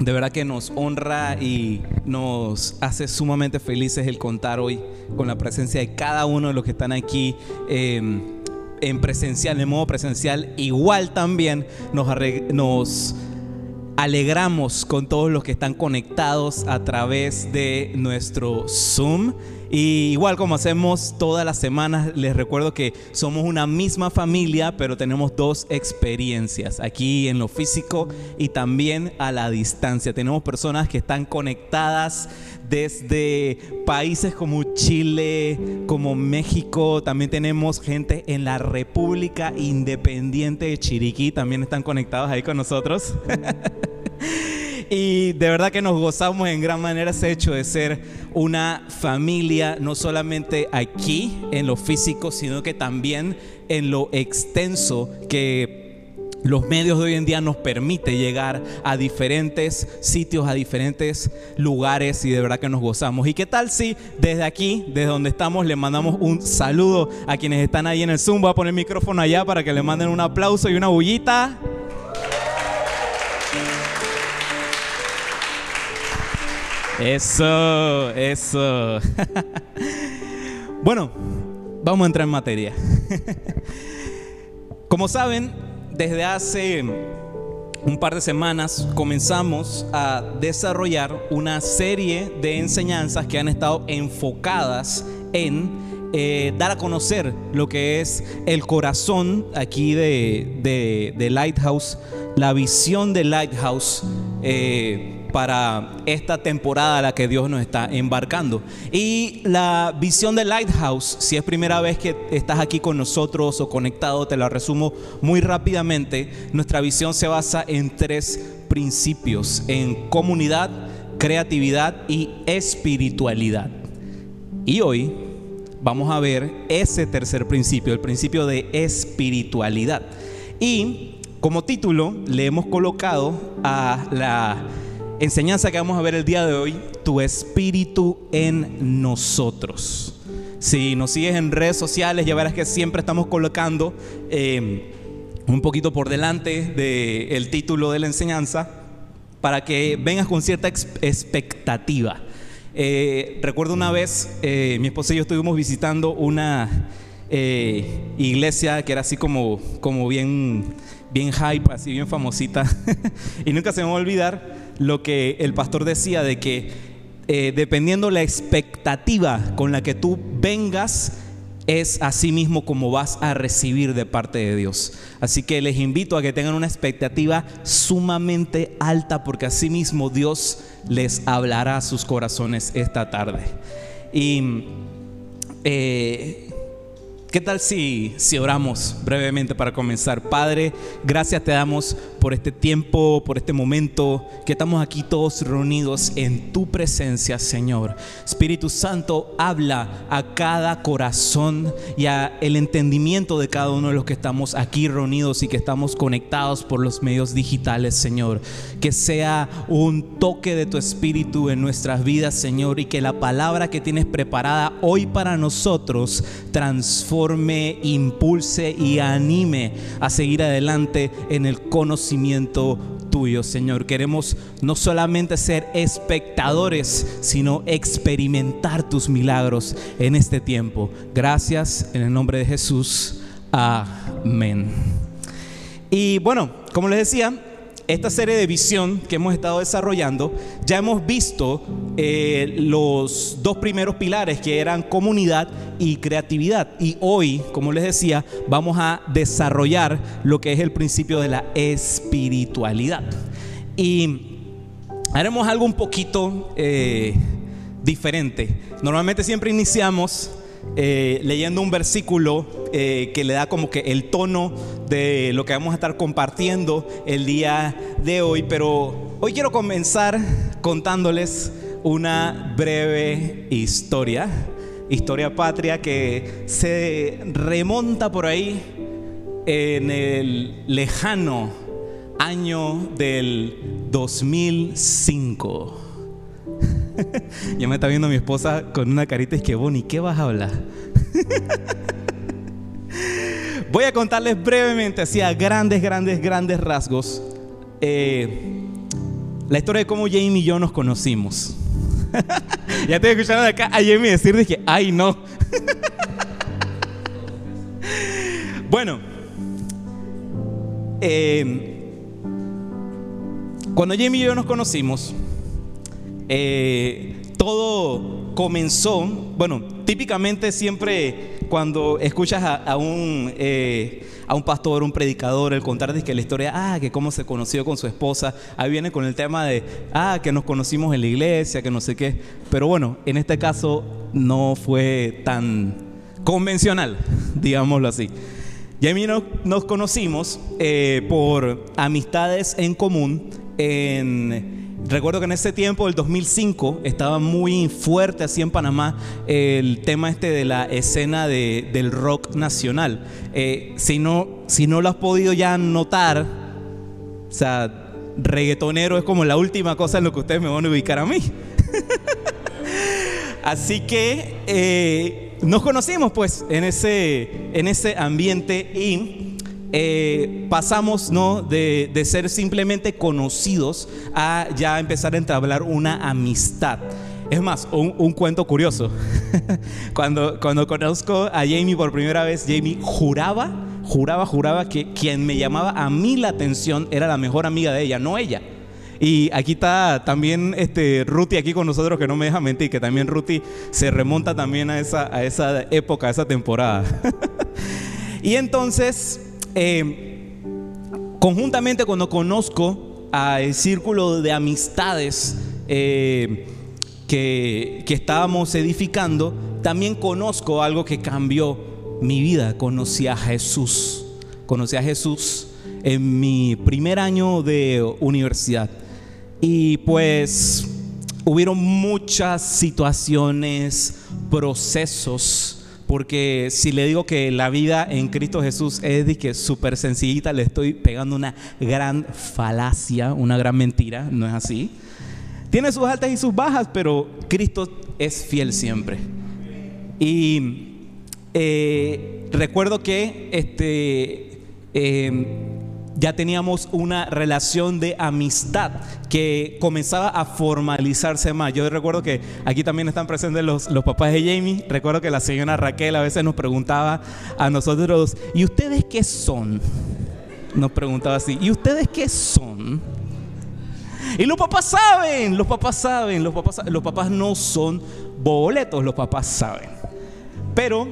de verdad que nos honra y nos hace sumamente felices el contar hoy con la presencia de cada uno de los que están aquí. Eh, en presencial, en modo presencial, igual también nos alegramos con todos los que están conectados a través de nuestro Zoom. Y igual como hacemos todas las semanas, les recuerdo que somos una misma familia, pero tenemos dos experiencias, aquí en lo físico y también a la distancia. Tenemos personas que están conectadas desde países como Chile, como México, también tenemos gente en la República Independiente de Chiriquí, también están conectados ahí con nosotros. Y de verdad que nos gozamos en gran manera ese hecho de ser una familia, no solamente aquí en lo físico, sino que también en lo extenso que los medios de hoy en día nos permite llegar a diferentes sitios, a diferentes lugares y de verdad que nos gozamos. ¿Y qué tal si desde aquí, desde donde estamos, le mandamos un saludo a quienes están ahí en el Zoom? Voy a poner el micrófono allá para que le manden un aplauso y una bullita. Eso, eso. bueno, vamos a entrar en materia. Como saben, desde hace un par de semanas comenzamos a desarrollar una serie de enseñanzas que han estado enfocadas en eh, dar a conocer lo que es el corazón aquí de, Lighthouse, la visión de Lighthouse. Eh, para esta temporada a la que Dios nos está embarcando. Y la visión de Lighthouse, si es primera vez que estás aquí con nosotros o conectado, te la resumo muy rápidamente. Nuestra visión se basa en tres principios, en comunidad, creatividad y espiritualidad. Y hoy vamos a ver ese tercer principio, el principio de espiritualidad. Y como título le hemos colocado a la enseñanza que vamos a ver el día de hoy, tu espíritu en nosotros. Si nos sigues en redes sociales, ya verás que siempre estamos colocando em, un poquito por delante del título de la enseñanza para que vengas con cierta expectativa. Eh, recuerdo una vez, eh, mi esposa y yo estuvimos visitando una eh, iglesia que era así como, como bien, bien hype, así bien famosita, y nunca se me va a olvidar lo que el pastor decía de que eh, dependiendo la expectativa con la que tú vengas, es así mismo como vas a recibir de parte de Dios. Así que les invito a que tengan una expectativa sumamente alta porque así mismo Dios les hablará a sus corazones esta tarde. Y eh, ¿Qué tal si, si oramos brevemente para comenzar? Padre, gracias te damos por este tiempo, por este momento, que estamos aquí todos reunidos en tu presencia, Señor. Espíritu Santo, habla a cada corazón y a el entendimiento de cada uno de los que estamos aquí reunidos y que estamos conectados por los medios digitales, Señor. Que sea un toque de tu Espíritu en nuestras vidas, Señor, y que la palabra que tienes preparada hoy para nosotros transforme impulse y anime a seguir adelante en el conocimiento tuyo, Señor. Queremos no solamente ser espectadores, sino experimentar tus milagros en este tiempo. Gracias en el nombre de Jesús. Amén. Y bueno, como les decía, esta serie de visión que hemos estado desarrollando, ya hemos visto eh, los dos primeros pilares que eran comunidad y creatividad. Y hoy, como les decía, vamos a desarrollar lo que es el principio de la espiritualidad. Y haremos algo un poquito eh, diferente. Normalmente siempre iniciamos eh, leyendo un versículo eh, que le da como que el tono de lo que vamos a estar compartiendo el día de hoy, pero hoy quiero comenzar contándoles una breve historia, historia patria que se remonta por ahí en el lejano año del 2005. ya me está viendo mi esposa con una carita es que Bonnie, ¿qué vas a hablar? Voy a contarles brevemente, así a grandes, grandes, grandes rasgos, eh, la historia de cómo Jamie y yo nos conocimos. ya estoy escuchando de acá a Jamie decir, dije, ay no. bueno, eh, cuando Jamie y yo nos conocimos, eh, todo comenzó, bueno, típicamente siempre cuando escuchas a, un, eh, a un pastor, un predicador, el contar que la historia, ah, que cómo se conoció con su esposa, ahí viene con el tema de, ah, que nos conocimos en la iglesia, que no sé qué. Pero bueno, en este caso no fue tan convencional, digámoslo así. Jamie nos, nos conocimos eh, por amistades en común en Recuerdo que en ese tiempo, el 2005, estaba muy fuerte así en Panamá el tema este de la escena del rock nacional. Eh, si, no, si no lo has podido ya notar, o sea, reggaetonero es como la última cosa en lo que ustedes me van a ubicar a mí. así que eh, nos conocimos pues en ese, en ese ambiente y eh, pasamos ¿no? de, ser simplemente conocidos a ya empezar a entablar una amistad. Es más, un, cuento curioso. cuando, cuando conozco a Jamie por primera vez, Jamie juraba, juraba, juraba que quien me llamaba a mí la atención era la mejor amiga de ella, no ella. Y aquí está también este Ruti aquí con nosotros que no me deja mentir, que también Ruti se remonta también a esa, a esa época, a esa temporada. y entonces eh, conjuntamente cuando conozco al círculo de amistades eh, que, que estábamos edificando, también conozco algo que cambió mi vida. Conocí a Jesús. Conocí a Jesús en mi primer año de universidad. Y pues hubieron muchas situaciones, procesos porque si le digo que la vida en Cristo Jesús es súper sencillita, le estoy pegando una gran falacia, una gran mentira, no es así. Tiene sus altas y sus bajas, pero Cristo es fiel siempre. Y eh, recuerdo que este, eh, ya teníamos una relación de amistad que comenzaba a formalizarse más. Yo recuerdo que aquí también están presentes los, papás de Jamie. Recuerdo que la señora Raquel a veces nos preguntaba a nosotros, ¿y ustedes qué son? Nos preguntaba así, ¿y ustedes qué son? Y los papás saben, los papás saben, los papás, los papás no son boletos, los papás saben. Pero,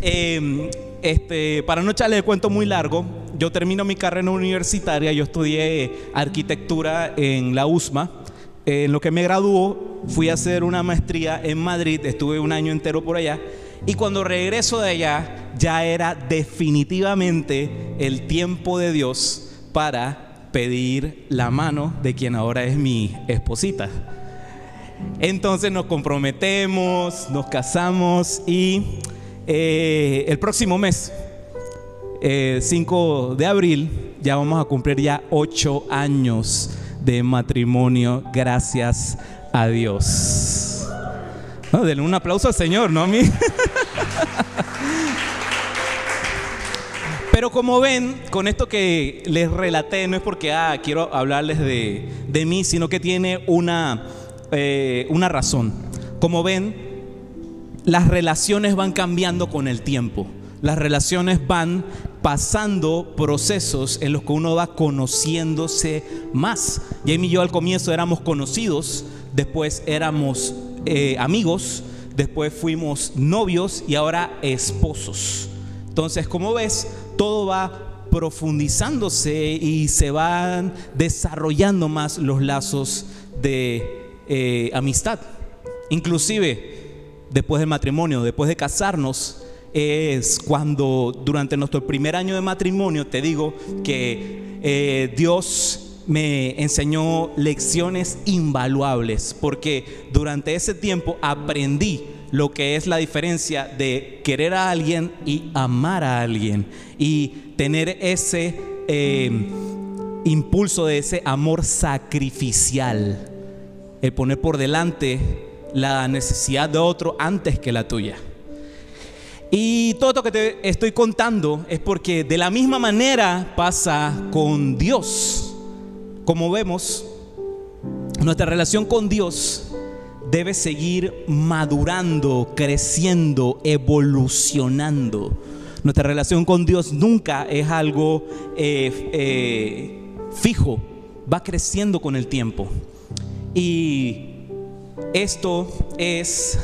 em, este, para no echarle de cuento muy largo, yo termino mi carrera universitaria, yo estudié arquitectura en la USMA. En lo que me graduó, fui a hacer una maestría en Madrid, estuve un año entero por allá. Y cuando regreso de allá, ya era definitivamente el tiempo de Dios para pedir la mano de quien ahora es mi esposita. Entonces nos comprometemos, nos casamos y eh, el próximo mes 5 eh, de abril ya vamos a cumplir ya 8 años de matrimonio, gracias a Dios. denle un aplauso al Señor, ¿no a mí? Pero como ven, con esto que les relaté, no es porque ah, quiero hablarles de, de, mí, sino que tiene una, eh, una razón. Como ven, las relaciones van cambiando con el tiempo las relaciones van pasando procesos en los que uno va conociéndose más. Jamie y yo al comienzo éramos conocidos, después éramos eh, amigos, después fuimos novios y ahora esposos. Entonces, como ves, todo va profundizándose y se van desarrollando más los lazos de eh, amistad. Inclusive, después del matrimonio, después de casarnos, es cuando durante nuestro primer año de matrimonio te digo que eh, Dios me enseñó lecciones invaluables, porque durante ese tiempo aprendí lo que es la diferencia de querer a alguien y amar a alguien y tener ese eh, impulso de ese amor sacrificial, el poner por delante la necesidad de otro antes que la tuya. Y todo lo que te estoy contando es porque de la misma manera pasa con Dios. Como vemos, nuestra relación con Dios debe seguir madurando, creciendo, evolucionando. Nuestra relación con Dios nunca es algo eh, eh, fijo, va creciendo con el tiempo. Y esto es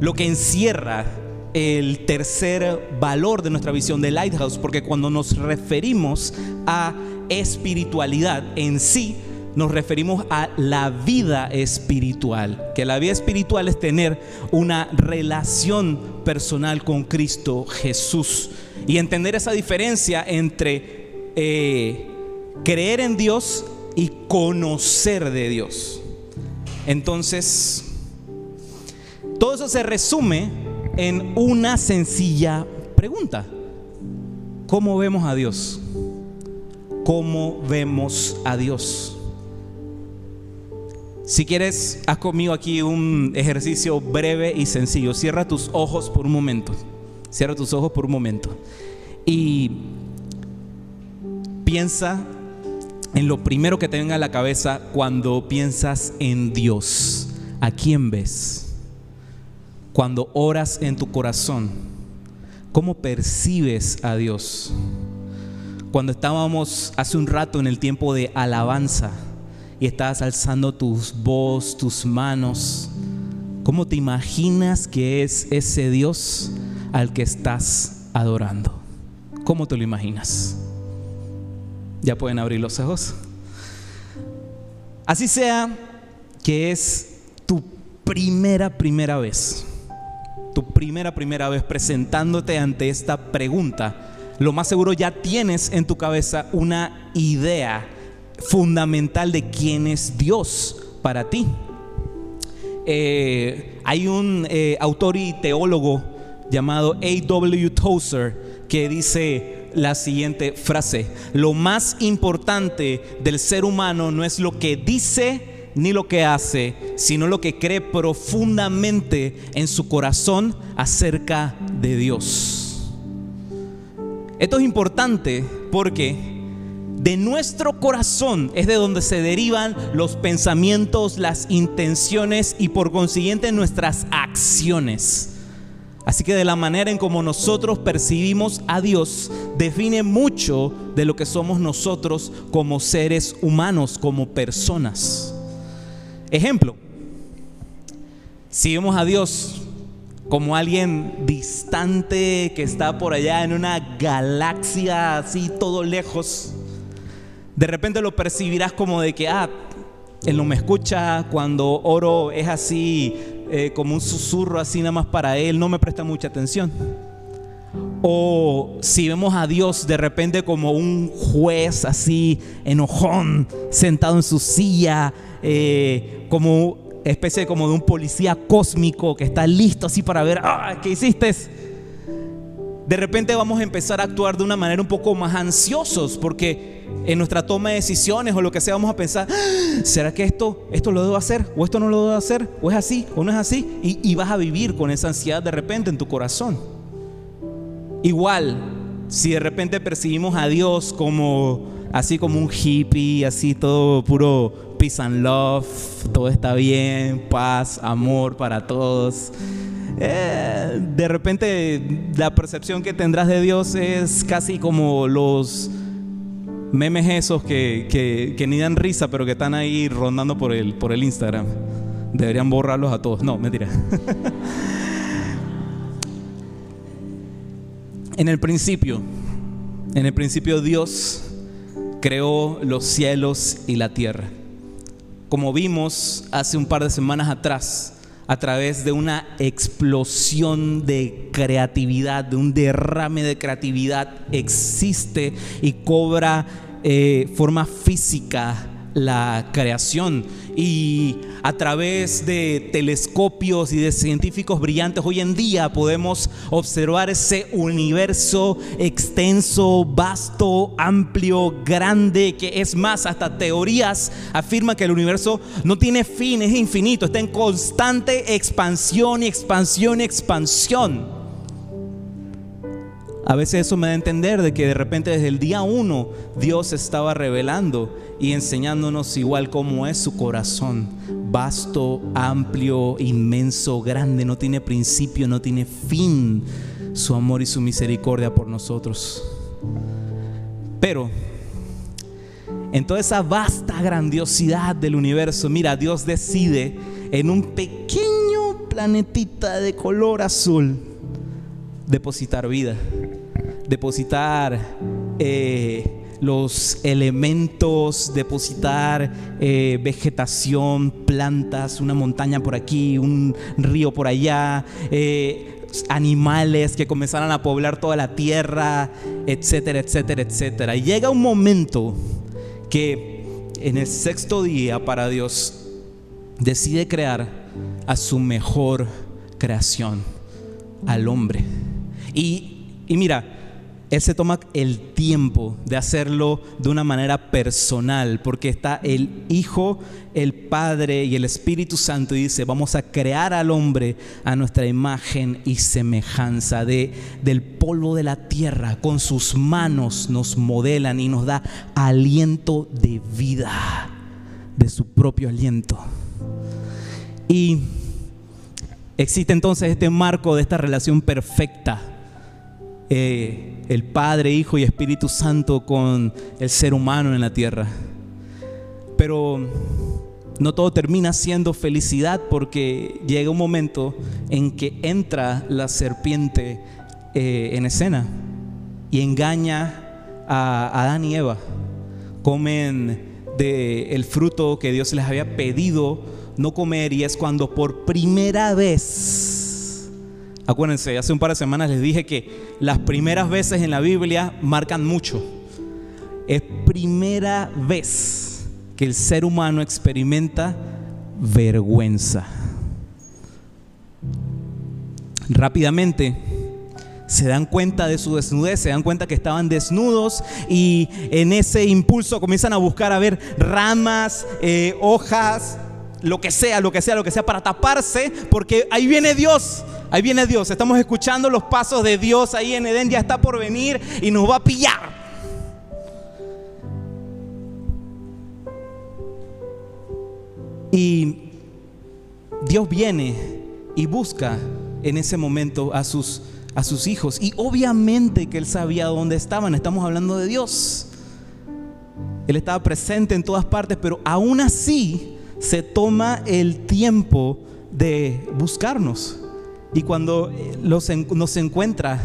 lo que encierra el tercer valor de nuestra visión de Lighthouse, porque cuando nos referimos a espiritualidad en sí, nos referimos a la vida espiritual, que la vida espiritual es tener una relación personal con Cristo Jesús y entender esa diferencia entre eh, creer en Dios y conocer de Dios. Entonces, todo eso se resume en una sencilla pregunta. ¿Cómo vemos a Dios? ¿Cómo vemos a Dios? Si quieres, haz conmigo aquí un ejercicio breve y sencillo. Cierra tus ojos por un momento. Cierra tus ojos por un momento. Y piensa en lo primero que te venga a la cabeza cuando piensas en Dios. ¿A quién ves? Cuando oras en tu corazón, ¿cómo percibes a Dios? Cuando estábamos hace un rato en el tiempo de alabanza, y estás alzando tus voz, tus manos, ¿cómo te imaginas que es ese Dios al que estás adorando? ¿Cómo te lo imaginas? Ya pueden abrir los ojos. Así sea que es tu primera, primera vez, tu primera, primera vez presentándote ante esta pregunta, lo más seguro ya tienes en tu cabeza una idea fundamental de quién es Dios para ti. Eh, hay un eh, autor y teólogo llamado A.W. Tozer que dice la siguiente frase, lo más importante del ser humano no es lo que dice ni lo que hace, sino lo que cree profundamente en su corazón acerca de Dios. Esto es importante porque de nuestro corazón es de donde se derivan los pensamientos, las intenciones y por consiguiente nuestras acciones. Así que de la manera en como nosotros percibimos a Dios define mucho de lo que somos nosotros como seres humanos, como personas. Ejemplo, si vemos a Dios como alguien distante que está por allá en una galaxia así todo lejos, de repente lo percibirás como de que, ah, Él no me escucha, cuando oro es así, eh, como un susurro así nada más para Él, no me presta mucha atención. O si vemos a Dios de repente como un juez así, enojón, sentado en su silla, eh, como especie como de un policía cósmico que está listo así para ver, ah, ¿qué hiciste? De repente vamos a empezar a actuar de una manera un poco más ansiosos porque en nuestra toma de decisiones o lo que sea, vamos a pensar, ah, ¿será que esto, esto lo debo hacer? ¿O esto no lo debo hacer? ¿O es así? ¿O no es así? Y, y vas a vivir con esa ansiedad de repente en tu corazón. Igual, si de repente percibimos a Dios como así como un hippie, así todo puro peace and love, todo está bien, paz, amor para todos. Eh, de repente la percepción que tendrás de Dios es casi como los memes esos que, ni dan risa, pero que están ahí rondando por el, por el Instagram. Deberían borrarlos a todos. No, mentira. en el principio, en el principio Dios creó los cielos y la tierra. Como vimos hace un par de semanas atrás, a través de una explosión de creatividad, de un derrame de creatividad, existe y cobra eh, forma física la creación y a través de telescopios y de científicos brillantes hoy en día podemos observar ese universo extenso, vasto, amplio, grande, que es más, hasta teorías afirman que el universo no tiene fin, es infinito, está en constante expansión y expansión y expansión. A veces eso me da a entender de que de repente desde el día uno Dios estaba revelando y enseñándonos igual cómo es su corazón. Vasto, amplio, inmenso, grande, no tiene principio, no tiene fin su amor y su misericordia por nosotros. Pero en toda esa vasta grandiosidad del universo, mira, Dios decide en un pequeño planetita de color azul depositar vida, depositar eh, los elementos, depositar eh, vegetación, plantas, una montaña por aquí, un río por allá, eh, animales que comenzaran a poblar toda la tierra, etcétera, etcétera, etcétera. Y llega un momento que en el sexto día para Dios decide crear a su mejor creación, al hombre. Y, y mira, él se toma el tiempo de hacerlo de una manera personal, porque está el Hijo, el Padre y el Espíritu Santo y dice, vamos a crear al hombre a nuestra imagen y semejanza de, del polvo de la tierra, con sus manos nos modelan y nos da aliento de vida, de su propio aliento. Y existe entonces este marco de esta relación perfecta eh, el Padre, Hijo y Espíritu Santo con el ser humano en la tierra. Pero no todo termina siendo felicidad porque llega un momento en que entra la serpiente eh, en escena y engaña a Adán y Eva. Comen del fruto que Dios les había pedido no comer y es cuando por primera vez Acuérdense, hace un par de semanas les dije que las primeras veces en la Biblia marcan mucho. Es primera vez que el ser humano experimenta vergüenza. Rápidamente se dan cuenta de su desnudez, se dan cuenta que estaban desnudos y en ese impulso comienzan a buscar a ver ramas, eh, hojas, lo que sea, lo que sea, lo que sea, para taparse, porque ahí viene Dios. Ahí viene Dios. Estamos escuchando los pasos de Dios ahí en Edén. Ya está por venir y nos va a pillar. Y Dios viene y busca en ese momento a sus, a sus hijos. Y obviamente que Él sabía dónde estaban. Estamos hablando de Dios. Él estaba presente en todas partes, pero aún así se toma el tiempo de buscarnos. Y cuando eh, nos encuentra,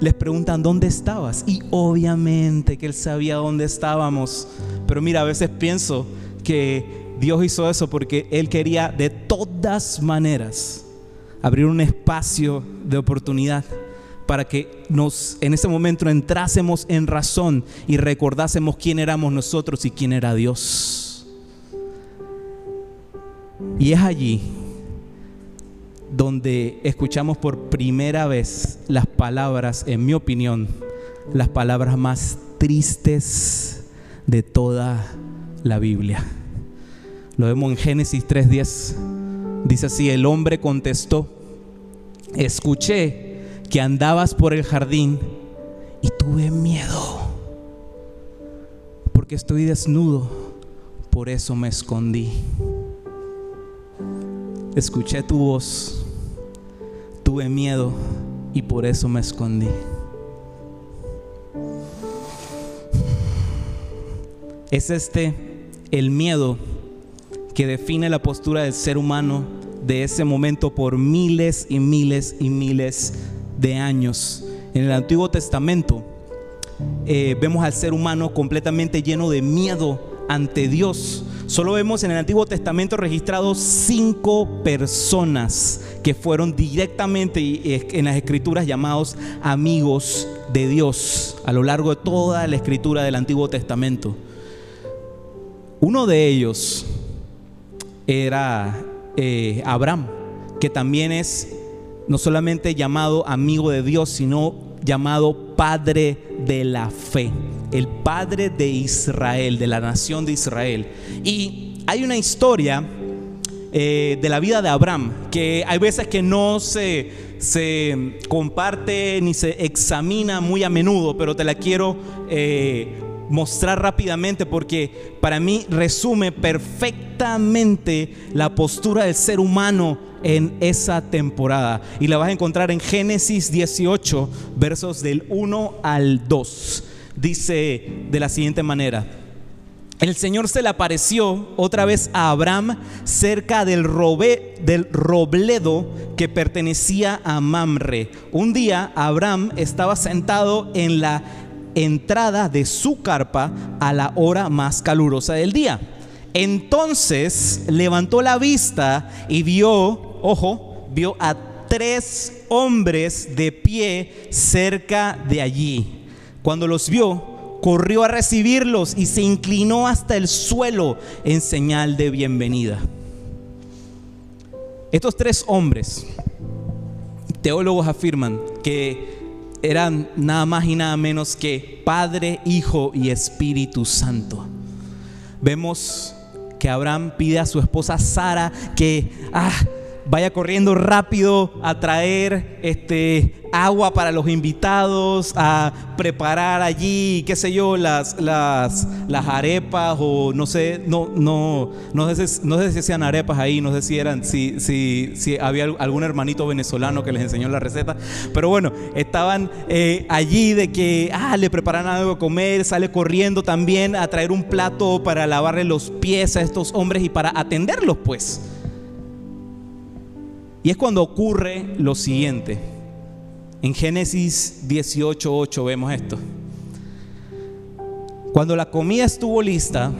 les preguntan dónde estabas. Y obviamente que Él sabía dónde estábamos. Pero mira, a veces pienso que Dios hizo eso porque Él quería de todas maneras abrir un espacio de oportunidad para que nos en ese momento entrásemos en razón y recordásemos quién éramos nosotros y quién era Dios. Y es allí donde escuchamos por primera vez las palabras, en mi opinión, las palabras más tristes de toda la Biblia. Lo vemos en Génesis 3:10. Dice así, el hombre contestó, escuché que andabas por el jardín y tuve miedo, porque estoy desnudo, por eso me escondí escuché tu voz, tuve miedo y por eso me escondí. Es este el miedo que define la postura del ser humano de ese momento por miles y miles y miles de años. En el Antiguo Testamento eh, vemos al ser humano completamente lleno de miedo ante Dios Solo vemos en el Antiguo Testamento registrados cinco personas que fueron directamente en las escrituras llamados amigos de Dios a lo largo de toda la escritura del Antiguo Testamento. Uno de ellos era eh, Abraham, que también es no solamente llamado amigo de Dios, sino llamado padre de la fe el padre de Israel, de la nación de Israel. Y hay una historia eh, de la vida de Abraham que hay veces que no se, se comparte ni se examina muy a menudo, pero te la quiero eh, mostrar rápidamente porque para mí resume perfectamente la postura del ser humano en esa temporada. Y la vas a encontrar en Génesis 18, versos del 1 al 2. Dice de la siguiente manera. El Señor se le apareció otra vez a Abraham cerca del, del robledo que pertenecía a Mamre. Un día Abraham estaba sentado en la entrada de su carpa a la hora más calurosa del día. Entonces levantó la vista y vio, ojo, vio a tres hombres de pie cerca de allí. Cuando los vio, corrió a recibirlos y se inclinó hasta el suelo en señal de bienvenida. Estos tres hombres, teólogos afirman que eran nada más y nada menos que Padre, Hijo y Espíritu Santo. Vemos que Abraham pide a su esposa Sara que ah, vaya corriendo rápido a traer este agua para los invitados, a preparar allí, qué sé yo, las, las, arepas o no sé, no, no, no sé, no si hacían arepas ahí, no sé si eran, si, si, si había algún hermanito venezolano que les enseñó la receta, pero bueno, estaban eh, allí de que, ah, le preparan algo a comer, sale corriendo también a traer un plato para lavarle los pies a estos hombres y para atenderlos pues. Y es cuando ocurre lo siguiente. En Génesis 18:8 vemos esto. Cuando la comida estuvo lista,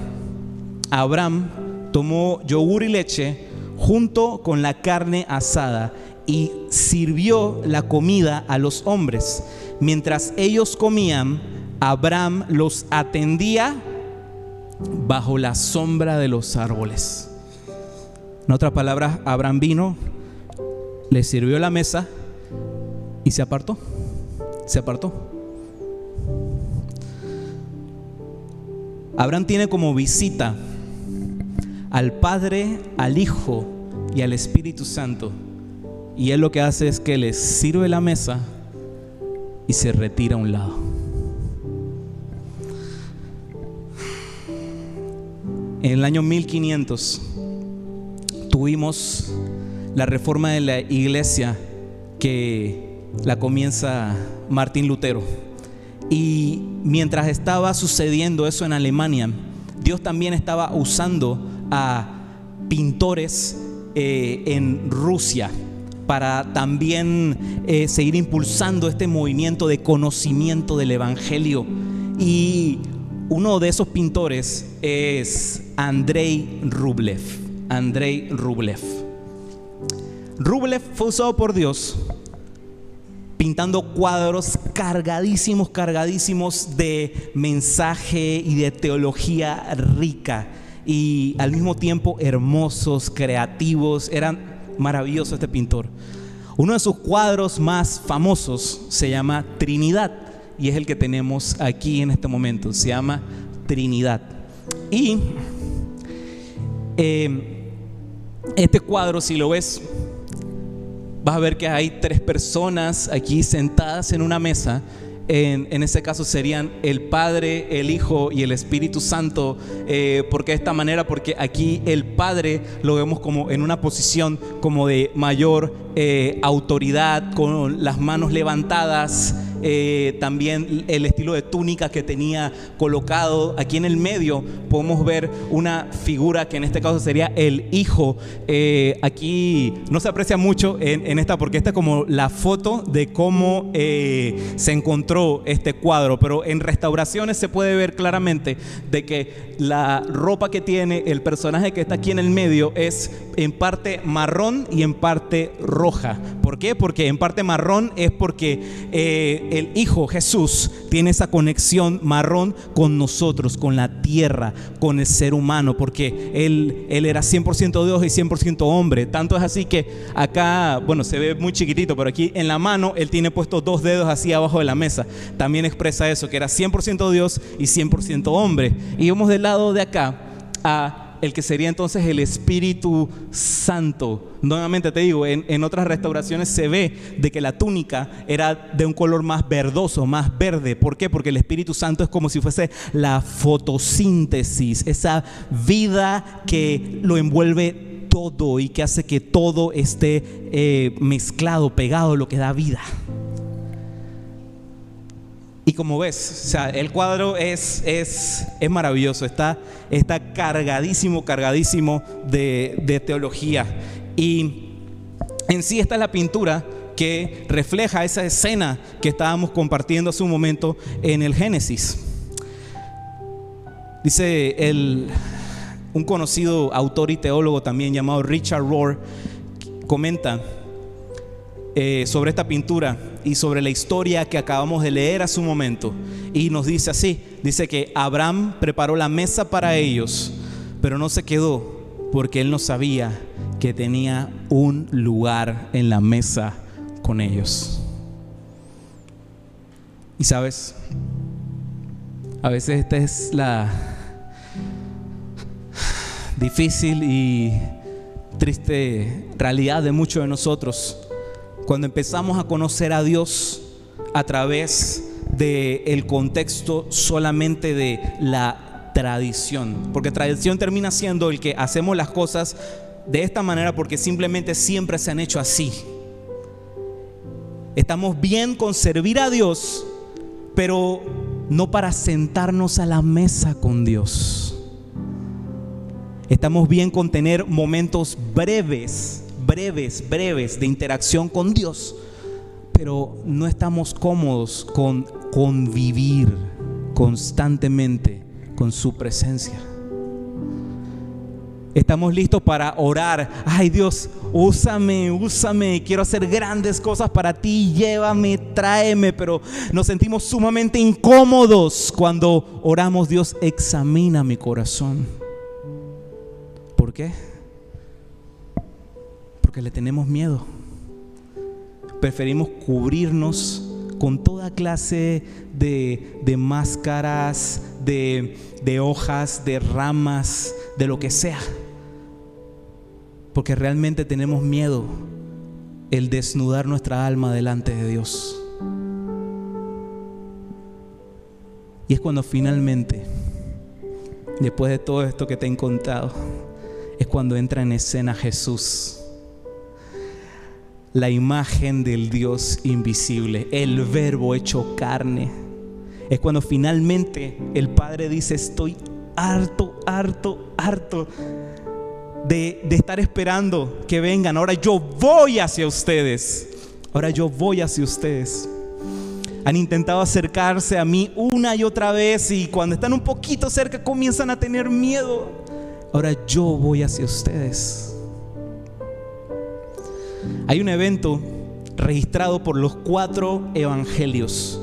Abraham tomó yogur y leche junto con la carne asada y sirvió la comida a los hombres. Mientras ellos comían, Abraham los atendía bajo la sombra de los árboles. En otras palabras, Abraham vino, le sirvió la mesa y se apartó. Se apartó. Abraham tiene como visita al Padre, al Hijo y al Espíritu Santo. Y él lo que hace es que les sirve la mesa y se retira a un lado. En el año 1500 tuvimos la reforma de la iglesia que la comienza Martín Lutero. Y mientras estaba sucediendo eso en Alemania, Dios también estaba usando a pintores eh, en Rusia para también eh, seguir impulsando este movimiento de conocimiento del Evangelio. Y uno de esos pintores es Andrei Rublev. Andrei Rublev. Rublev fue usado por Dios pintando cuadros cargadísimos, cargadísimos de mensaje y de teología rica y al mismo tiempo hermosos, creativos. Eran maravillosos este pintor. Uno de sus cuadros más famosos se llama Trinidad y es el que tenemos aquí en este momento. Se llama Trinidad. Y eh, este cuadro, si lo ves, vas a ver que hay tres personas aquí sentadas en una mesa. En, en este caso serían el Padre, el Hijo y el Espíritu Santo. Eh, ¿Por qué de esta manera? Porque aquí el Padre lo vemos como en una posición como de mayor eh, autoridad, con las manos levantadas. Eh, también el estilo de túnica que tenía colocado aquí en el medio, podemos ver una figura que en este caso sería el hijo. Eh, aquí no se aprecia mucho en, esta, porque esta es como la foto de cómo eh, se encontró este cuadro, pero en restauraciones se puede ver claramente de que la ropa que tiene el personaje que está aquí en el medio es en parte marrón y en parte roja. ¿Por qué? Porque en parte marrón es porque el Hijo Jesús tiene esa conexión marrón con nosotros, con la tierra, con el ser humano, porque Él, él era 100% Dios y 100% hombre. Tanto es así que acá, bueno, se ve muy chiquitito, pero aquí en la mano Él tiene puesto dos dedos así abajo de la mesa. También expresa eso, que era 100% Dios y 100% hombre. Y vamos del lado de acá a el que sería entonces el Espíritu Santo. Nuevamente te digo, en, otras restauraciones se ve de que la túnica era de un color más verdoso, más verde. ¿Por qué? Porque el Espíritu Santo es como si fuese la fotosíntesis, esa vida que lo envuelve todo y que hace que todo esté eh, mezclado, pegado, lo que da vida. Y como ves, o sea, el cuadro es, es, es maravilloso, está, está cargadísimo, cargadísimo de, de teología. Y en sí esta es la pintura que refleja esa escena que estábamos compartiendo hace un momento en el Génesis. Dice el, un conocido autor y teólogo también llamado Richard Rohr, comenta eh, sobre esta pintura y sobre la historia que acabamos de leer hace un momento. Y nos dice así, dice que Abraham preparó la mesa para ellos, pero no se quedó porque él no sabía que tenía un lugar en la mesa con ellos. Y sabes, a veces esta es la difícil y triste realidad de muchos de nosotros cuando empezamos a conocer a Dios a través del el contexto solamente de la tradición. Porque tradición termina siendo el que hacemos las cosas de esta manera porque simplemente siempre se han hecho así. Estamos bien con servir a Dios, pero no para sentarnos a la mesa con Dios. Estamos bien con tener momentos breves breves, breves de interacción con Dios, pero no estamos cómodos con convivir constantemente con su presencia. Estamos listos para orar. Ay Dios, úsame, úsame. Quiero hacer grandes cosas para ti. Llévame, tráeme. Pero nos sentimos sumamente incómodos cuando oramos. Dios, examina mi corazón. ¿Por qué? Que le tenemos miedo. Preferimos cubrirnos con toda clase de, máscaras, de, de hojas, de ramas, de lo que sea. Porque realmente tenemos miedo el desnudar nuestra alma delante de Dios. Y es cuando finalmente, después de todo esto que te he contado, es cuando entra en escena Jesús la imagen del Dios invisible, el verbo hecho carne. Es cuando finalmente el Padre dice, estoy harto, harto, harto de, de, estar esperando que vengan. Ahora yo voy hacia ustedes. Ahora yo voy hacia ustedes. Han intentado acercarse a mí una y otra vez y cuando están un poquito cerca comienzan a tener miedo. Ahora yo voy hacia ustedes. Hay un evento registrado por los cuatro evangelios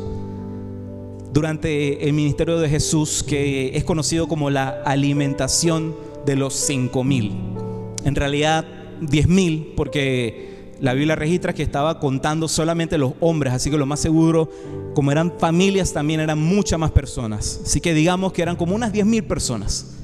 durante el ministerio de Jesús que es conocido como la alimentación de los cinco mil. En realidad, diez mil, porque la Biblia registra que estaba contando solamente los hombres, así que lo más seguro, como eran familias, también eran muchas más personas. Así que digamos que eran como unas diez mil personas.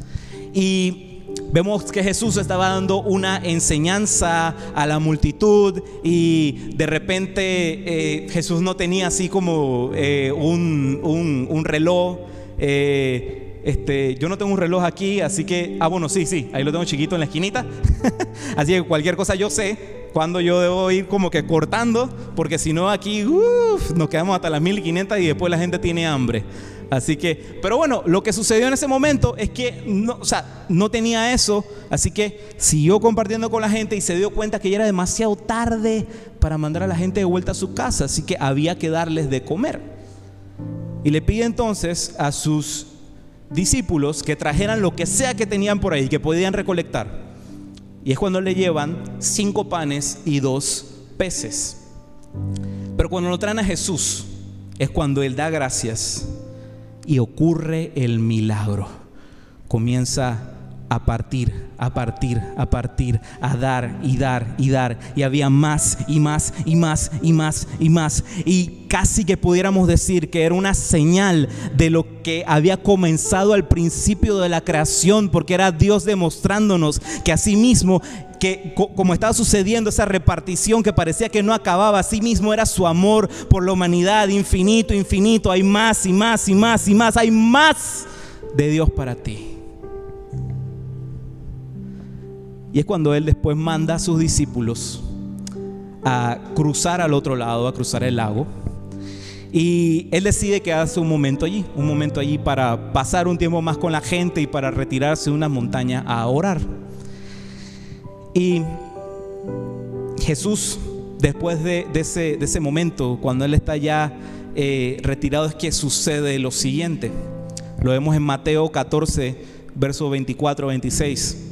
Y Vemos que Jesús estaba dando una enseñanza a la multitud y de repente eh, Jesús no tenía así como eh, un, reloj. Eh, este, yo no tengo un reloj aquí, así que, ah, bueno, sí, sí, ahí lo tengo chiquito en la esquinita. así que cualquier cosa yo sé cuando yo debo ir como que cortando, porque si no aquí nos quedamos hasta las 1500 y después la gente tiene hambre. Así que, pero bueno, lo que sucedió en ese momento es que no, o sea, no tenía eso, así que siguió compartiendo con la gente y se dio cuenta que ya era demasiado tarde para mandar a la gente de vuelta a su casa, así que había que darles de comer. Y le pide entonces a sus discípulos que trajeran lo que sea que tenían por ahí, que podían recolectar. Y es cuando le llevan cinco panes y dos peces. Pero cuando lo traen a Jesús, es cuando Él da gracias y ocurre el milagro. Comienza a partir, a partir, a partir, a dar y dar y dar. Y había más y más y más y más y más. Y casi que pudiéramos decir que era una señal de lo que había comenzado al principio de la creación, porque era Dios demostrándonos que así mismo que como estaba sucediendo esa repartición que parecía que no acababa, así mismo era su amor por la humanidad, infinito, infinito, hay más y más y más y más, hay más de Dios para ti. Y es cuando Él después manda a sus discípulos a cruzar al otro lado, a cruzar el lago. Y Él decide que hace un momento allí, un momento allí para pasar un tiempo más con la gente y para retirarse de una montaña a orar. Y Jesús, después de, ese, momento, cuando Él está ya eh, retirado, es que sucede lo siguiente. Lo vemos en Mateo 14, verso 24-26.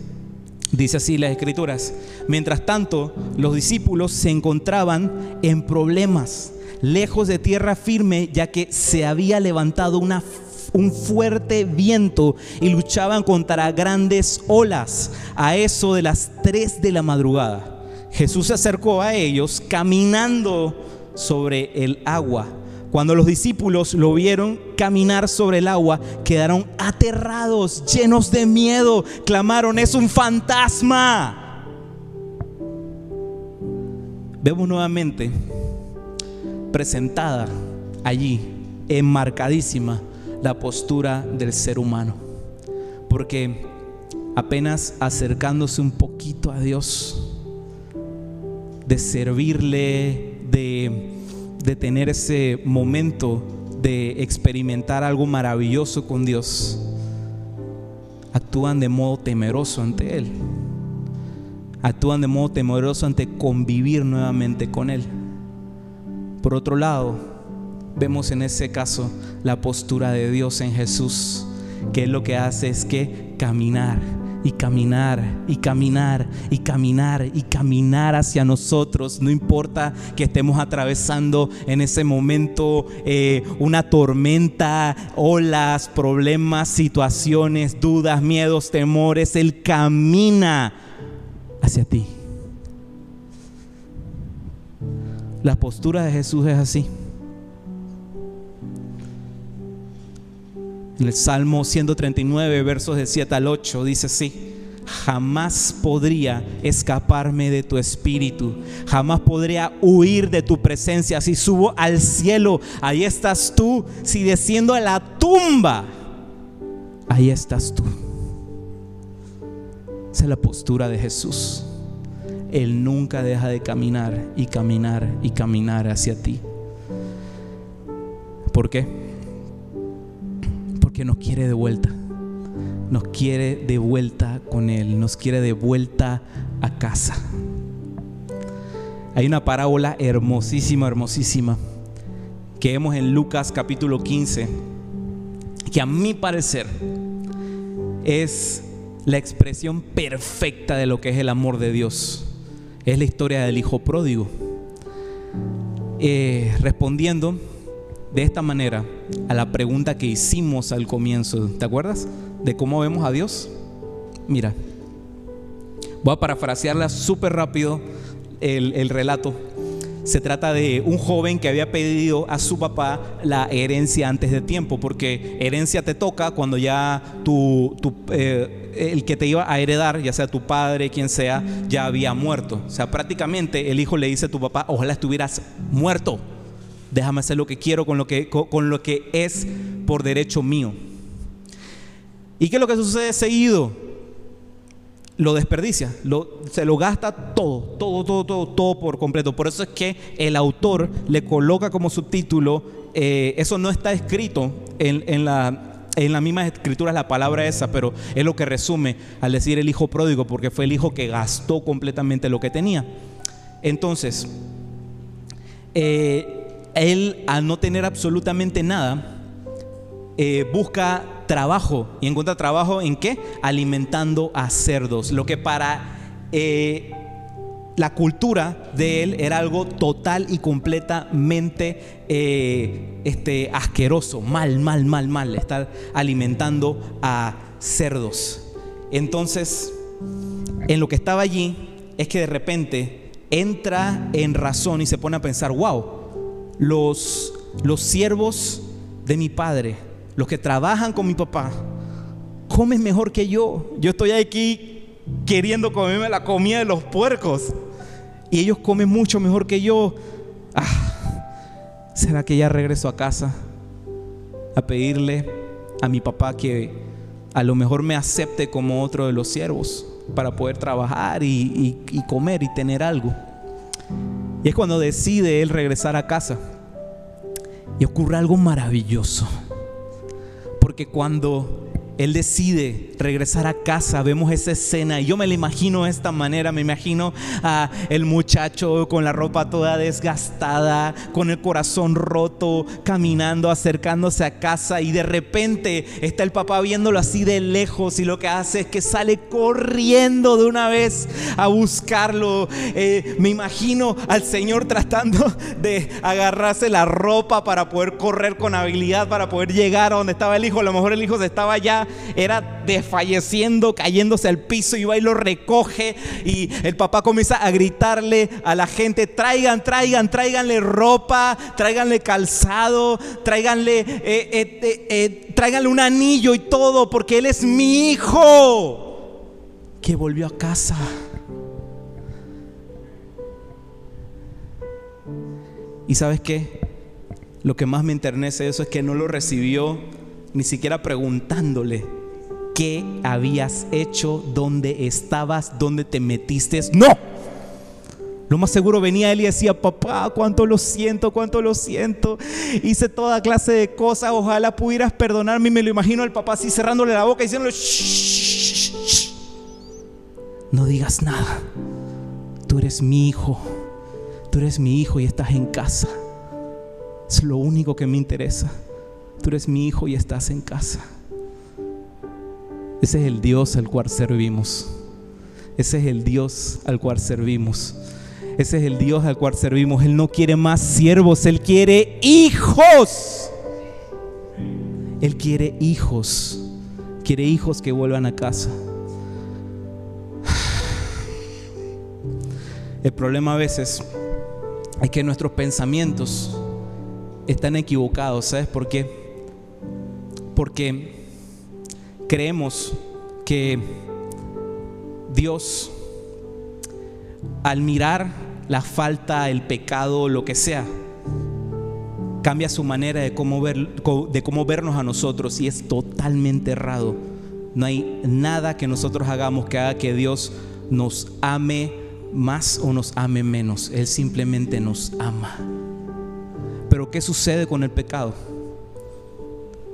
Dice así las escrituras. Mientras tanto, los discípulos se encontraban en problemas, lejos de tierra firme, ya que se había levantado un fuerte viento y luchaban contra grandes olas a eso de las 3 de la madrugada. Jesús se acercó a ellos caminando sobre el agua cuando los discípulos lo vieron caminar sobre el agua, quedaron aterrados, llenos de miedo, clamaron, es un fantasma. Vemos nuevamente presentada allí, enmarcadísima, la postura del ser humano. Porque apenas acercándose un poquito a Dios, de servirle, de de tener ese momento de experimentar algo maravilloso con Dios, actúan de modo temeroso ante Él. Actúan de modo temeroso ante convivir nuevamente con Él. Por otro lado, vemos en ese caso la postura de Dios en Jesús, que lo que hace es que caminar y caminar y caminar y caminar y caminar hacia nosotros. No importa que estemos atravesando en ese momento eh, una tormenta, olas, problemas, situaciones, dudas, miedos, temores. Él camina hacia ti. La postura de Jesús es así. En el Salmo 139, versos de 7 al 8, dice así. Jamás podría escaparme de tu espíritu. Jamás podría huir de tu presencia. Si subo al cielo, ahí estás tú. Si desciendo a la tumba, ahí estás tú. Esa es la postura de Jesús. Él nunca deja de caminar y caminar y caminar hacia ti. ¿Por qué? Que nos quiere de vuelta. Nos quiere de vuelta con Él, nos quiere de vuelta a casa. Hay una parábola hermosísima, hermosísima, que vemos en Lucas capítulo 15, que a mi parecer es la expresión perfecta de lo que es el amor de Dios. Es la historia del hijo pródigo. Eh, respondiendo, de esta manera a la pregunta que hicimos al comienzo. ¿Te acuerdas? De cómo vemos a Dios. Mira, voy a parafrasearla súper rápido el, el relato. Se trata de un joven que había pedido a su papá la herencia antes de tiempo, porque herencia te toca cuando ya tu, eh, el que te iba a heredar, ya sea tu padre, quien sea, ya había muerto. O sea, prácticamente el hijo le dice a tu papá, ojalá estuvieras muerto déjame hacer lo que quiero con lo que, con, lo que es por derecho mío. ¿Y qué es lo que sucede seguido? Lo desperdicia, se lo gasta todo, todo, todo, todo, todo por completo. Por eso es que el autor le coloca como subtítulo, eh, eso no está escrito en, en la en la misma escritura la palabra esa, pero es lo que resume al decir el hijo pródigo, porque fue el hijo que gastó completamente lo que tenía. Entonces, eh, él al no tener absolutamente nada, eh, busca trabajo. ¿Y encuentra trabajo en qué? Alimentando a cerdos. Lo que para eh, la cultura de él era algo total y completamente eh, este, asqueroso, mal, mal, mal, mal, estar alimentando a cerdos. Entonces, en lo que estaba allí es que de repente entra en razón y se pone a pensar, wow, los, los siervos de mi padre, los que trabajan con mi papá, comen mejor que yo. Yo estoy aquí queriendo comerme la comida de los puercos y ellos comen mucho mejor que yo. Ah, ¿Será que ya regreso a casa a pedirle a mi papá que a lo mejor me acepte como otro de los siervos para poder trabajar y, y comer y tener algo? Y es cuando decide él regresar a casa. Y ocurre algo maravilloso. Porque cuando él decide regresar a casa, vemos esa escena y yo me la imagino de esta manera, me imagino a el muchacho con la ropa toda desgastada, con el corazón roto, caminando, acercándose a casa y de repente está el papá viéndolo así de lejos y lo que hace es que sale corriendo de una vez a buscarlo. Eh, me imagino al Señor tratando de agarrarse la ropa para poder correr con habilidad, para poder llegar a donde estaba el hijo. A lo mejor el hijo se estaba era desfalleciendo, cayéndose al piso y va y lo recoge y el papá comienza a gritarle a la gente, traigan, traigan, tráiganle ropa, tráiganle calzado, tráiganle, eh, eh, eh, un anillo y todo, porque él es mi hijo que volvió a casa. ¿Y sabes qué? Lo que más me enternece eso es que no lo recibió ni siquiera preguntándole qué habías hecho, dónde estabas, dónde te metiste. No. Lo más seguro venía él y decía, papá, cuánto lo siento, cuánto lo siento. Hice toda clase de cosas, ojalá pudieras perdonarme. Y me lo imagino al papá así cerrándole la boca y diciéndole, shh, no digas nada. Tú eres mi hijo, tú eres mi hijo y estás en casa. Es lo único que me interesa tú eres mi hijo y estás en casa. Ese es el Dios al cual servimos. Ese es el Dios al cual servimos. Ese es el Dios al cual servimos. Él no quiere más siervos, Él quiere hijos. Él quiere hijos. Quiere hijos que vuelvan a casa. El problema a veces es que nuestros pensamientos están equivocados. ¿Sabes por qué? Porque creemos que Dios, al mirar la falta, el pecado, lo que sea, cambia su manera de cómo, ver, de cómo vernos a nosotros y es totalmente errado. No hay nada que nosotros hagamos que haga que Dios nos ame más o nos ame menos. Él simplemente nos ama. Pero ¿qué sucede con el pecado?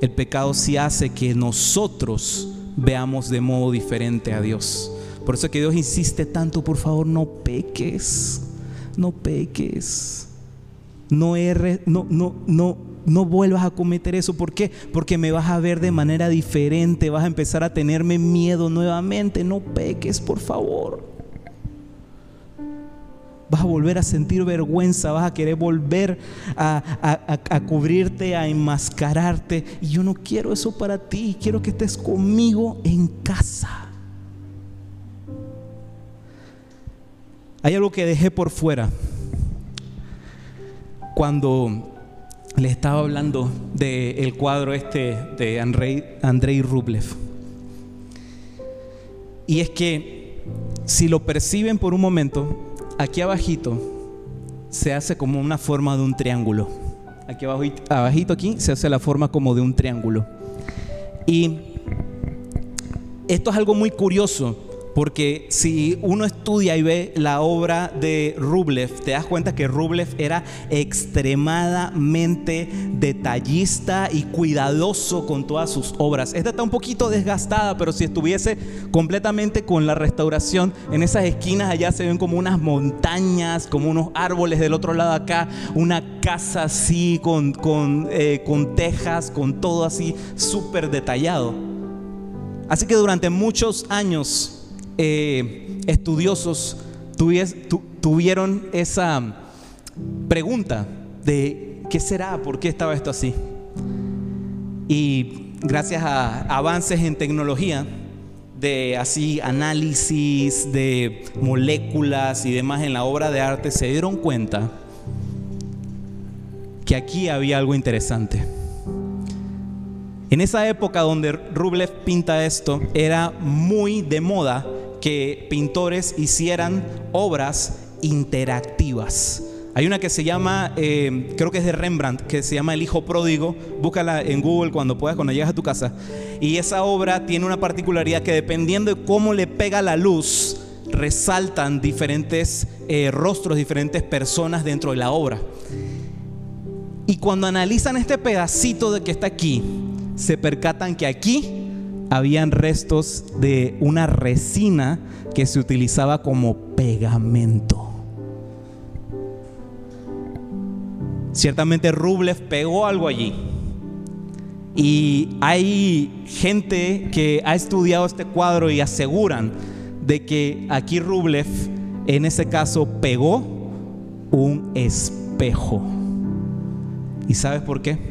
El pecado sí hace que nosotros veamos de modo diferente a Dios. Por eso es que Dios insiste tanto, por favor, no peques, no peques, no erres, no, no, no, no vuelvas a cometer eso. ¿Por qué? Porque me vas a ver de manera diferente, vas a empezar a tenerme miedo nuevamente. No peques, por favor vas a volver a sentir vergüenza, vas a querer volver a, cubrirte, a enmascararte. Y yo no quiero eso para ti, quiero que estés conmigo en casa. Hay algo que dejé por fuera cuando le estaba hablando del cuadro este de Andrei Rublev. Y es que si lo perciben por un momento, aquí abajito se hace como una forma de un triángulo. Aquí abajito, abajito aquí se hace la forma como de un triángulo. Y esto es algo muy curioso porque si uno estudia y ve la obra de Rublev, te das cuenta que Rublev era extremadamente detallista y cuidadoso con todas sus obras. Esta está un poquito desgastada, pero si estuviese completamente con la restauración, en esas esquinas allá se ven como unas montañas, como unos árboles del otro lado acá, una casa así con, con, eh, con tejas, con todo así súper detallado. Así que durante muchos años eh, estudiosos tuvieron esa pregunta de qué será, por qué estaba esto así. Y gracias a avances en tecnología, de así análisis de moléculas y demás en la obra de arte, se dieron cuenta que aquí había algo interesante. En esa época donde Rublev pinta esto, era muy de moda que pintores hicieran obras interactivas. Hay una que se llama, eh, creo que es de Rembrandt, que se llama El Hijo Pródigo. Búscala en Google cuando puedas, cuando llegas a tu casa. Y esa obra tiene una particularidad que dependiendo de cómo le pega la luz, resaltan diferentes eh, rostros, diferentes personas dentro de la obra. Y cuando analizan este pedacito de que está aquí, se percatan que aquí habían restos de una resina que se utilizaba como pegamento. Ciertamente Rublev pegó algo allí. Y hay gente que ha estudiado este cuadro y aseguran de que aquí Rublev en ese caso pegó un espejo. ¿Y sabes por qué?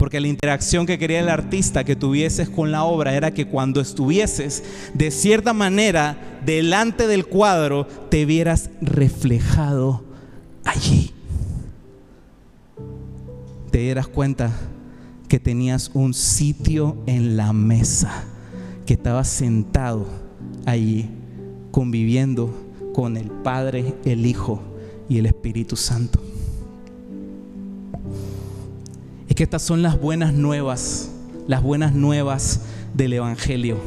Porque la interacción que quería el artista que tuvieses con la obra era que cuando estuvieses de cierta manera delante del cuadro te vieras reflejado allí te dieras cuenta que tenías un sitio en la mesa, que estabas sentado allí conviviendo con el Padre, el Hijo y el Espíritu Santo. Que estas son las buenas nuevas, las buenas nuevas del Evangelio.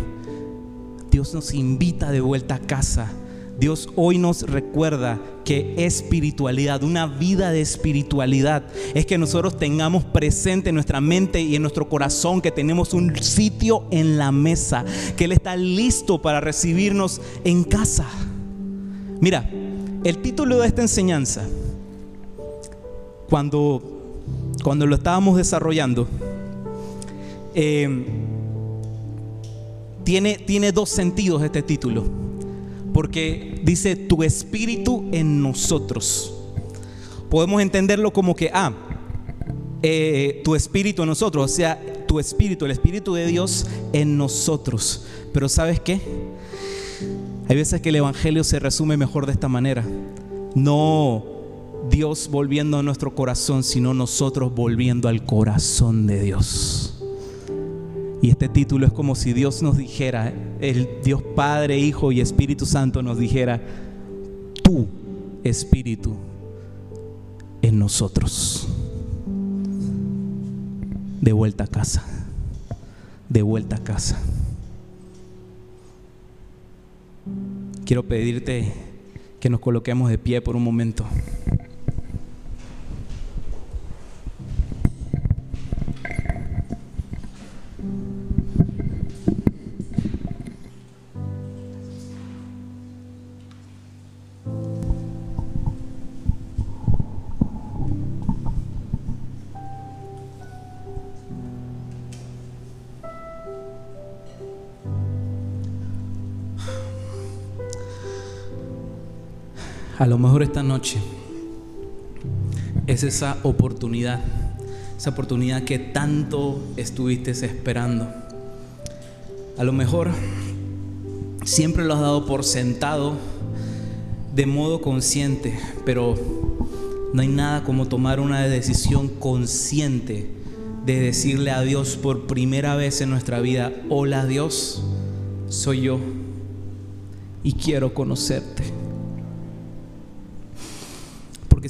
Dios nos invita de vuelta a casa Dios hoy nos recuerda que espiritualidad, una vida de espiritualidad, es que nosotros tengamos presente en nuestra mente y en nuestro corazón que tenemos un sitio en la mesa, que Él está listo para recibirnos en casa. Mira, el título de esta enseñanza, cuando, cuando lo estábamos desarrollando, eh, tiene, tiene dos sentidos este título porque dice tu espíritu en nosotros. Podemos entenderlo como que, ah, eh, tu espíritu en nosotros, o sea, tu espíritu, el espíritu de Dios en nosotros. Pero ¿sabes qué? Hay veces que el Evangelio se resume mejor de esta manera. No Dios volviendo a nuestro corazón, sino nosotros volviendo al corazón de Dios. Y este título es como si Dios nos dijera, el Dios Padre, Hijo y Espíritu Santo nos dijera, tu Espíritu en nosotros. De vuelta a casa, de vuelta a casa. Quiero pedirte que nos coloquemos de pie por un momento. A lo mejor esta noche es esa oportunidad, esa oportunidad que tanto estuviste esperando. A lo mejor siempre lo has dado por sentado de modo consciente, pero no hay nada como tomar una decisión consciente de decirle a Dios por primera vez en nuestra vida, hola Dios, soy yo y quiero conocerte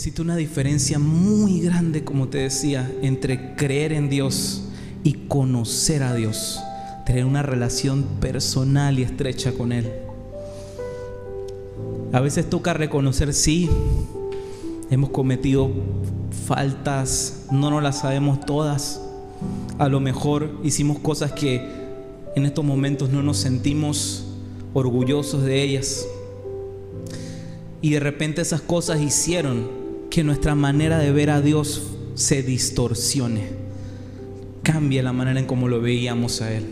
existe una diferencia muy grande, como te decía, entre creer en Dios y conocer a Dios, tener una relación personal y estrecha con Él. A veces toca reconocer, sí, hemos cometido faltas, no nos las sabemos todas. A lo mejor hicimos cosas que en estos momentos no nos sentimos orgullosos de ellas. Y de repente esas cosas hicieron que nuestra manera de ver a Dios se distorsione, cambie la manera en cómo lo veíamos a Él.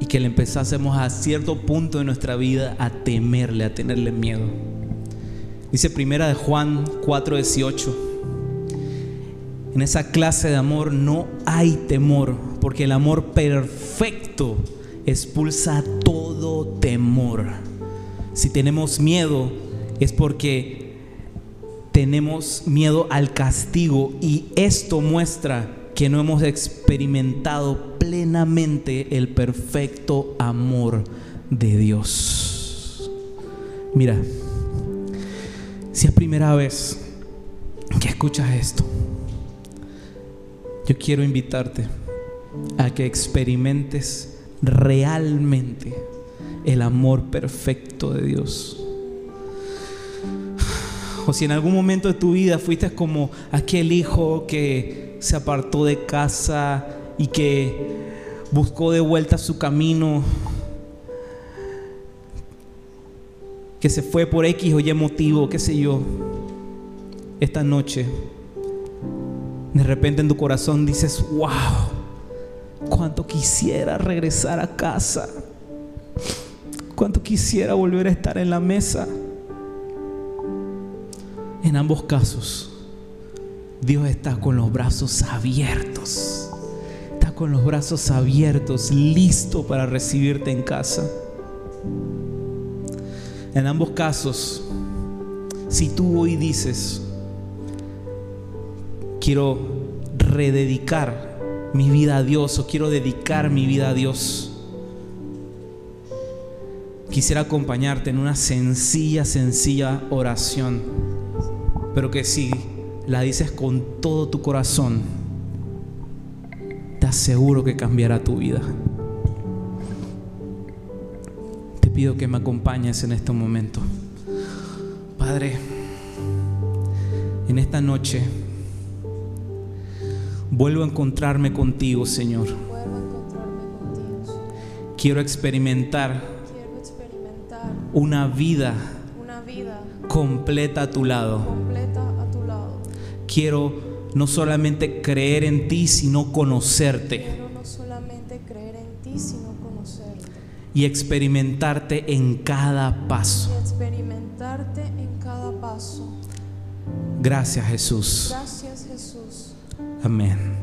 Y que le empezásemos a cierto punto de nuestra vida a temerle, a tenerle miedo. Dice primera de Juan 4:18. En esa clase de amor no hay temor, porque el amor perfecto expulsa todo temor. Si tenemos miedo es porque tenemos miedo al castigo y esto muestra que no hemos experimentado plenamente el perfecto amor de Dios. Mira, si es primera vez que escuchas esto, yo quiero invitarte a que experimentes realmente el amor perfecto de Dios. Si en algún momento de tu vida fuiste como aquel hijo que se apartó de casa y que buscó de vuelta su camino, que se fue por X o Y motivo, qué sé yo, esta noche, de repente en tu corazón dices, wow, cuánto quisiera regresar a casa, cuánto quisiera volver a estar en la mesa. En ambos casos, Dios está con los brazos abiertos. Está con los brazos abiertos, listo para recibirte en casa. En ambos casos, si tú hoy dices, quiero rededicar mi vida a Dios o quiero dedicar mi vida a Dios, quisiera acompañarte en una sencilla, sencilla oración, pero que si la dices con todo tu corazón, te aseguro que cambiará tu vida. Te pido que me acompañes en este momento. Padre, en esta noche vuelvo a encontrarme contigo, Señor. Quiero experimentar una vida completa a tu lado. Quiero no solamente creer en ti, sino conocerte Quiero no solamente creer en ti, sino conocerte y experimentarte en cada paso. y experimentarte en cada paso. Gracias Jesús. Gracias Jesús. Amén. Amén.